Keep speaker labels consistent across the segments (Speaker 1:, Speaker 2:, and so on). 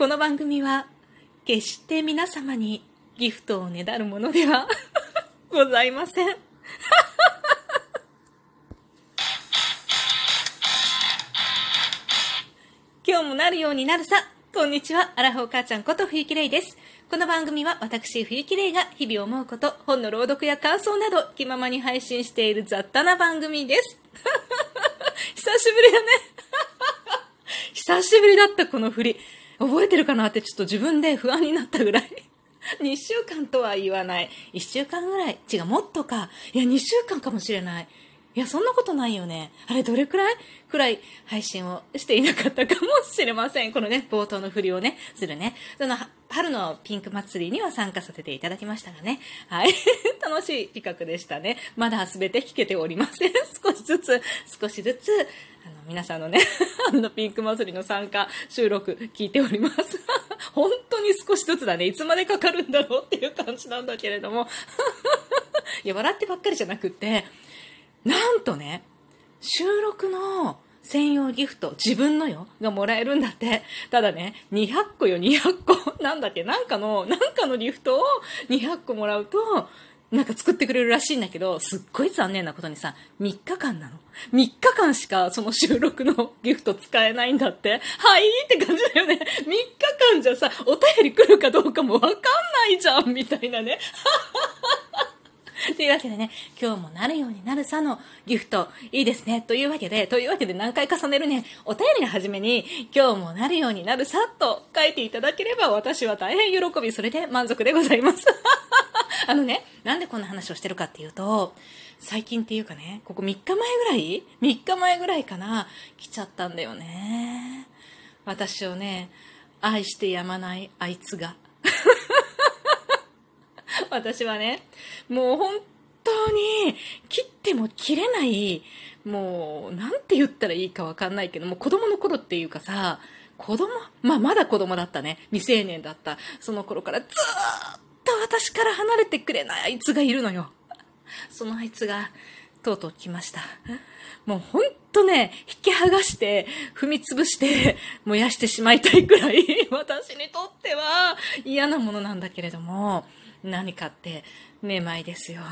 Speaker 1: この番組は決して皆様にギフトをねだるものでは ございません。今日もなるようになるさ。こんにちは。アラフォー母ちゃんこと冬木玲です。この番組は私冬木玲が日々思うこと、本の朗読や感想など気ままに配信している雑多な番組です。久しぶりだね。久しぶりだったこの振り。覚えてるかなってちょっと自分で不安になったぐらい。2週間とは言わない。1週間ぐらい。違う、もっとか。いや、2週間かもしれない。いや、そんなことないよね。あれ、どれくらい？くらい配信をしていなかったかもしれません。このね、冒頭の振りをね、するね。その、春のピンク祭りには参加させていただきましたがね。はい。楽しい企画でしたね。まだ全て聞けておりません。少しずつ、少しずつ、あの、皆さんのね、あの、ピンク祭りの参加収録聞いております。本当に少しずつだね。いつまでかかるんだろうっていう感じなんだけれども。いや、笑ってばっかりじゃなくって、なんとね、収録の専用ギフト、自分のよ、がもらえるんだって。ただね、200個よ、200個。なんだっけ、なんかの、なんかのギフトを200個もらうと、なんか作ってくれるらしいんだけど、すっごい残念なことにさ、3日間なの。3日間しかその収録の ギフト使えないんだって。はいって感じだよね。3日間じゃさ、お便り来るかどうかもわかんないじゃんみたいなね。ははは というわけでね、今日もなるようになるさのギフト、いいですね。というわけで、というわけで何回重ねるね、お便りの初めに、今日もなるようになるさと書いていただければ、私は大変喜び、それで満足でございます。あのね、なんでこんな話をしてるかっていうと、最近っていうかね、ここ3日前ぐらい ?3 日前ぐらいかな、来ちゃったんだよね。私をね、愛してやまないあいつが。私はね、もう本当に切っても切れない、もう、なんて言ったらいいかわかんないけどもう、子供の頃っていうかさ、子供まあ、まだ子供だったね。未成年だった。その頃からずーっと私から離れてくれないあいつがいるのよ。そのあいつが、とうとう来ました。もうほんとね、引き剥がして、踏み潰して、燃やしてしまいたいくらい、私にとっては嫌なものなんだけれども、何かって、めまいですよ。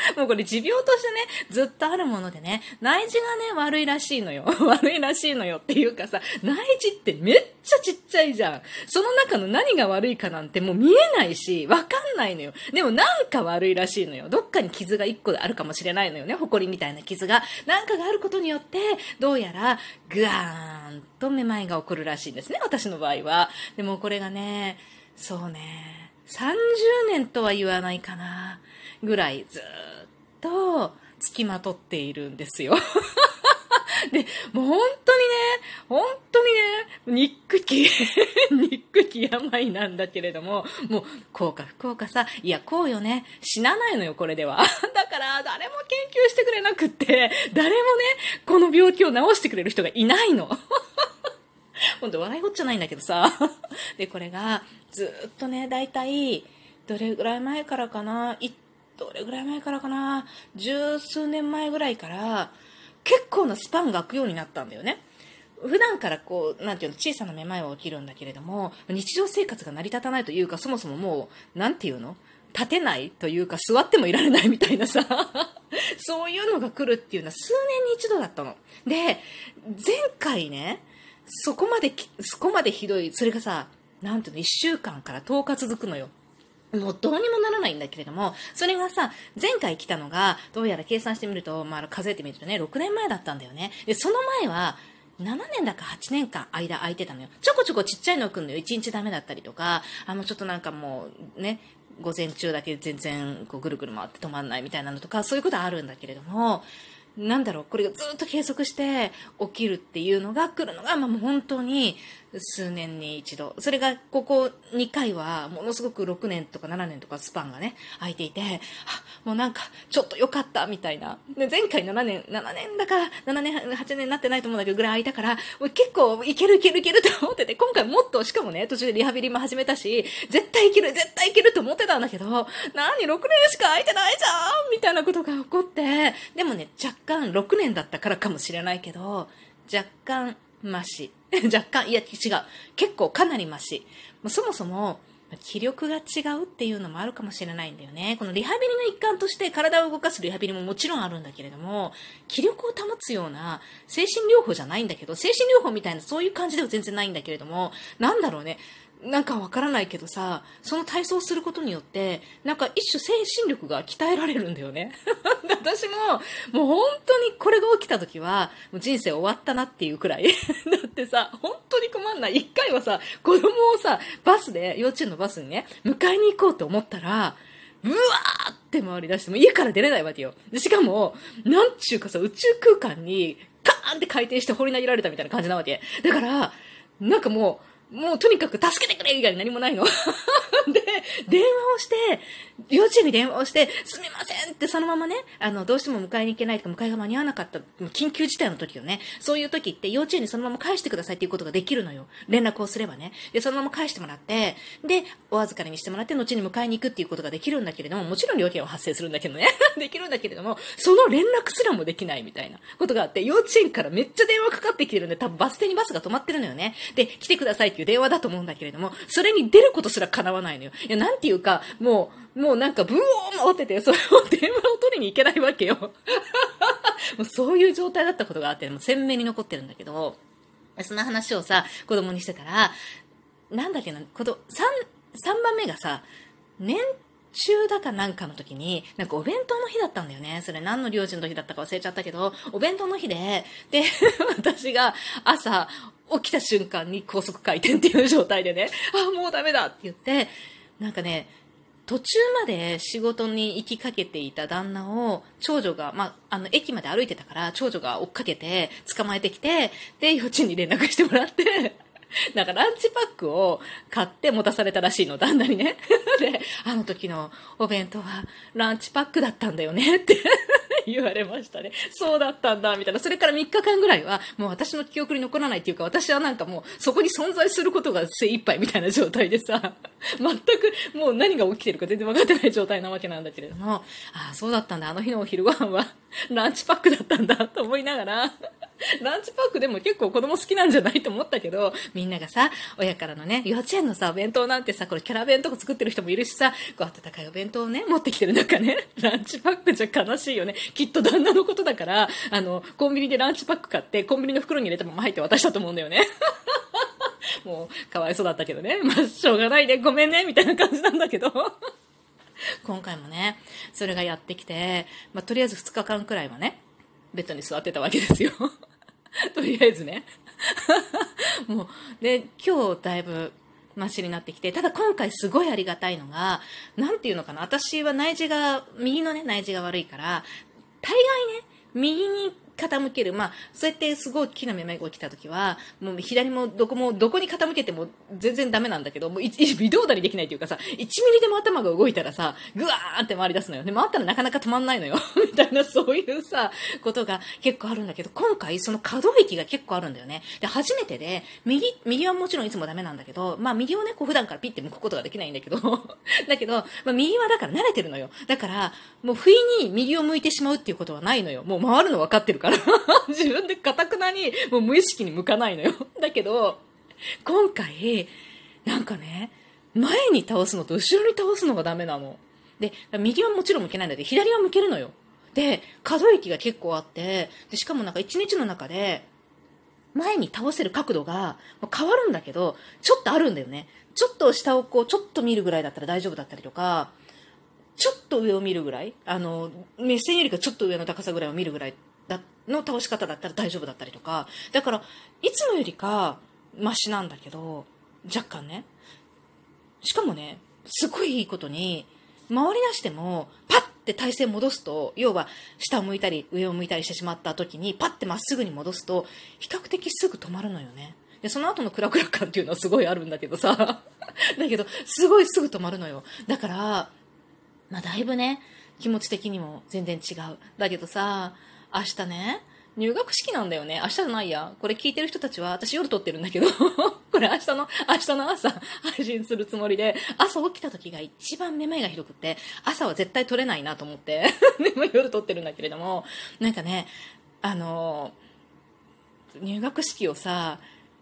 Speaker 1: もうこれ持病としてね、ずっとあるものでね、内耳がね、悪いらしいのよ。悪いらしいのよっていうかさ、内耳ってめっちゃちっちゃいじゃん。その中の何が悪いかなんてもう見えないし、わかんないのよ。でもなんか悪いらしいのよ。どっかに傷が一個あるかもしれないのよね。埃みたいな傷が。なんかがあることによって、どうやら、ぐわーんとめまいが起こるらしいんですね。私の場合は。でもこれがね、そうね、30年とは言わないかな。ぐらいずっと付きまとっているんですよ。で、もう本当にね、本当にね、憎き、憎き病なんだけれども、もう、こうか不幸かさ、いや、こうよね、死なないのよ、これでは。だから、誰も研究してくれなくって、誰もね、この病気を治してくれる人がいないの。本当笑いごっちゃないんだけどさ。で、これが、ずっとね、だいたい、どれぐらい前からかな、いどれぐらい前からかな、十数年前ぐらいから、結構なスパンが空くようになったんだよね。普段からこう、なんていうの、小さなめまいは起きるんだけれども、日常生活が成り立たないというか、そもそももう、なんていうの立てないというか、座ってもいられないみたいなさ、そういうのが来るっていうのは数年に一度だったの。で、前回ね、そこまで、そこまでひどい、それがさ、なんていうの、1週間から10日続くのよ。もうどうにもならないんだけれども、それがさ、前回来たのが、どうやら計算してみると、まあ、数えてみるとね、6年前だったんだよね。で、その前は、7年だか8年間間空いてたのよ。ちょこちょこちっちゃいの来るのよ。1日ダメだったりとか、あの、ちょっとなんかもう、ね、午前中だけ全然こうぐるぐる回って止まんないみたいなのとか、そういうことあるんだけれども、なんだろう、これがずっと継続して起きるっていうのが来るのが、まあもう本当に数年に一度。それがここ2回はものすごく6年とか7年とかスパンがね、空いていて、もうなんかちょっと良かったみたいな。で前回7年、7年だか7年、8年になってないと思うんだけどぐらい空いたから、もう結構いけるいけるいけると思ってて、今回もっと、しかもね、途中でリハビリも始めたし、絶対いける、絶対いけると思ってたんだけど、何、6年しか空いてないじゃんみたいなことが起こって、でもね、若干6年だったからかもしれないけど、若干マシ 若干、いや違う。結構かなりマシ。そもそも、気力が違うっていうのもあるかもしれないんだよね。このリハビリの一環として体を動かすリハビリももちろんあるんだけれども、気力を保つような精神療法じゃないんだけど、精神療法みたいなそういう感じでは全然ないんだけれども、なんだろうね。なんかわからないけどさ、その体操することによって、なんか一種精神力が鍛えられるんだよね。私も、もう本当にこれが起きた時は、もう人生終わったなっていうくらい。だってさ、本当に困んない。一回はさ、子供をさ、バスで、幼稚園のバスにね、迎えに行こうと思ったら、うわーって回り出して、も家から出れないわけよ。しかも、なんちゅうかさ、宇宙空間に、カーンって回転して放り投げられたみたいな感じなわけ。だから、なんかもう、もうとにかく助けてくれ以外に何もないの。で、電話をして、幼稚園に電話をして、すみませんってそのままね、あの、どうしても迎えに行けないとか、迎えが間に合わなかった、緊急事態の時よね。そういう時って幼稚園にそのまま返してくださいっていうことができるのよ。連絡をすればね。で、そのまま返してもらって、で、お預かりにしてもらって、後に迎えに行くっていうことができるんだけれども、もちろん料金は発生するんだけどね。できるんだけれども、その連絡すらもできないみたいなことがあって、幼稚園からめっちゃ電話かかってきてるんで、多分バス停にバスが止まってるのよね。で、来てくださいっていう電話だと思うんだけれども、それに出ることすら叶わないのよ。いや、なんていうか、もう、もうなんかブオー回ってて、それを電話を取りに行けないわけよ。もうそういう状態だったことがあって、もう鮮明に残ってるんだけど、その話をさ、子供にしてたら、なんだっけな、この、3、3番目がさ、年中だかなんかの時に、なんかお弁当の日だったんだよね。それ何の領事の時だったか忘れちゃったけど、お弁当の日で、で、私が朝起きた瞬間に高速回転っていう状態でね、あ、もうダメだって言って、なんかね、途中まで仕事に行きかけていた旦那を、長女が、まあ、あの、駅まで歩いてたから、長女が追っかけて、捕まえてきて、で、幼稚園に連絡してもらって、なんかランチパックを買って持たされたらしいの、旦那にね。で、あの時のお弁当はランチパックだったんだよねって 言われましたね。そうだったんだ、みたいな。それから3日間ぐらいは、もう私の記憶に残らないっていうか、私はなんかもうそこに存在することが精一杯みたいな状態でさ、全くもう何が起きてるか全然分かってない状態なわけなんだけれども、ああ、そうだったんだ、あの日のお昼ご飯は ランチパックだったんだと思いながら、ランチパックでも結構子供好きなんじゃないと思ったけど、みんながさ、親からのね、幼稚園のさ、お弁当なんてさ、これキャラ弁とか作ってる人もいるしさ、こう温かいお弁当をね、持ってきてる中ね、ランチパックじゃ悲しいよね。きっと旦那のことだから、あの、コンビニでランチパック買って、コンビニの袋に入れたまま入って渡したと思うんだよね。もう、かわいそうだったけどね。まあ、しょうがないね、ごめんね、みたいな感じなんだけど。今回もね、それがやってきて、まあ、とりあえず2日間くらいはね、ベッドに座ってたわけですよ。とりあえずね。もう、で、今日だいぶマシになってきて、ただ今回すごいありがたいのが、なんていうのかな、私は内耳が、右のね、内耳が悪いから、大概ね、右に傾ける。まあ、そうやってすごい大きなめまいが起きた時は、もう左もどこも、どこに傾けても全然ダメなんだけど、もう 微動だにできないというかさ、1ミリでも頭が動いたらさ、ぐわーって回り出すのよ。で、回ったらなかなか止まんないのよ。みたいな、そういうさ、ことが結構あるんだけど、今回その可動域が結構あるんだよね。で、初めてで、右、右はもちろんいつもダメなんだけど、まあ右をね、こう普段からピッて向くことができないんだけど、だけど、まあ右はだから慣れてるのよ。だから、もう不意に右を向いてしまうっていうことはないのよ。もう回るの分かってるから。自分でかたくなに、もう無意識に向かないのよ。だけど、今回、なんかね、前に倒すのと後ろに倒すのがダメなの。で、右はもちろん向けないんだけど、左は向けるのよ。で、可動域が結構あって、でしかもなんか一日の中で、前に倒せる角度が変わるんだけど、ちょっとあるんだよね。ちょっと下をこう、ちょっと見るぐらいだったら大丈夫だったりとか、ちょっと上を見るぐらい、あの、目線よりかちょっと上の高さぐらいを見るぐらいだの倒し方だったら大丈夫だったりとか、だから、いつもよりか、マシなんだけど、若干ね。しかもね、すごいいいことに、回り出しても、パッて体勢戻すと、要は、下を向いたり、上を向いたりしてしまった時に、パッてまっすぐに戻すと、比較的すぐ止まるのよね。で、その後のクラクラ感っていうのはすごいあるんだけどさ。だけど、すごいすぐ止まるのよ。だから、まあ、だいぶね、気持ち的にも全然違う。だけどさ、明日ね、入学式なんだよね。明日じゃないや。これ聞いてる人たちは、私夜撮ってるんだけど、これ明日の、明日の朝配信するつもりで、朝起きた時が一番めまいがひどくって、朝は絶対撮れないなと思って、でも夜撮ってるんだけれども、なんかね、あの、入学式をさ、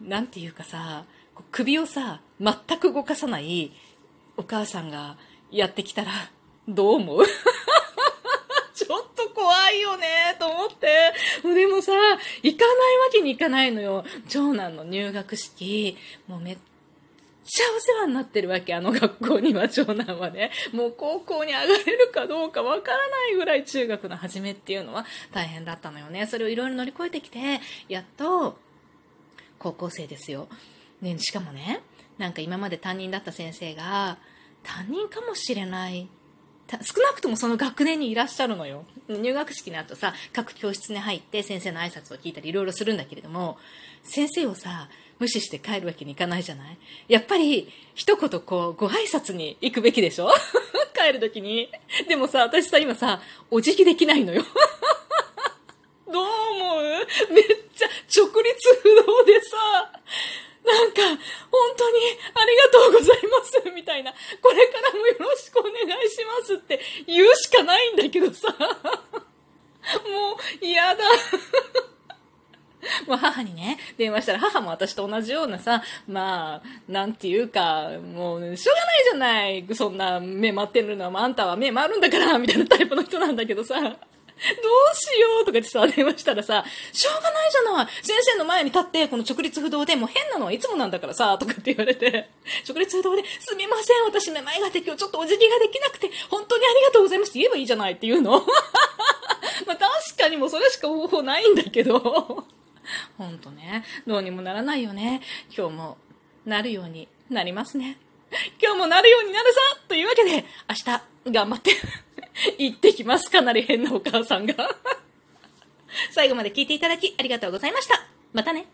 Speaker 1: なんていうかさ、首をさ、全く動かさないお母さんがやってきたら、どう思うちょっと怖いよね、と思って。でもさ、行かないわけにいかないのよ。長男の入学式。もうめっちゃお世話になってるわけ、あの学校には、長男はね。もう高校に上がれるかどうかわからないぐらい中学の初めっていうのは大変だったのよね。それをいろいろ乗り越えてきて、やっと、高校生ですよ。ね、しかもね、なんか今まで担任だった先生が、担任かもしれない少なくともその学年にいらっしゃるのよ。入学式の後さ、各教室に入って先生の挨拶を聞いたりいろいろするんだけれども、先生をさ、無視して帰るわけにいかないじゃない？やっぱり、一言こう、ご挨拶に行くべきでしょ？帰るときに。でもさ、私さ、今さ、お辞儀できないのよ。どう思う？めっちゃ直立不動でさ、なんか、本当にありがとうございますみたいな、これからもよろしくお願いしますって言うしかないんだけどさ、もう嫌だ。もう母にね、電話したら母も私と同じようなさ、まあ、なんていうか、もう、しょうがないじゃない。そんな目回ってるのは、あんたは目回るんだから、みたいなタイプの人なんだけどさ。どうしようとかってさ、電話したらさ、しょうがないじゃない先生の前に立って、この直立不動で、もう変なのはいつもなんだからさ、とかって言われて、直立不動で、すみません、私めまいがあって今日ちょっとお辞儀ができなくて、本当にありがとうございますって言えばいいじゃないって言うの。まあ確かにもうそれしか方法ないんだけど、ほんとね、どうにもならないよね。今日もなるようになりますね。今日もなるようになるさというわけで、明日頑張って行ってきます。かなり変なお母さんが最後まで聞いていただきありがとうございました。またね。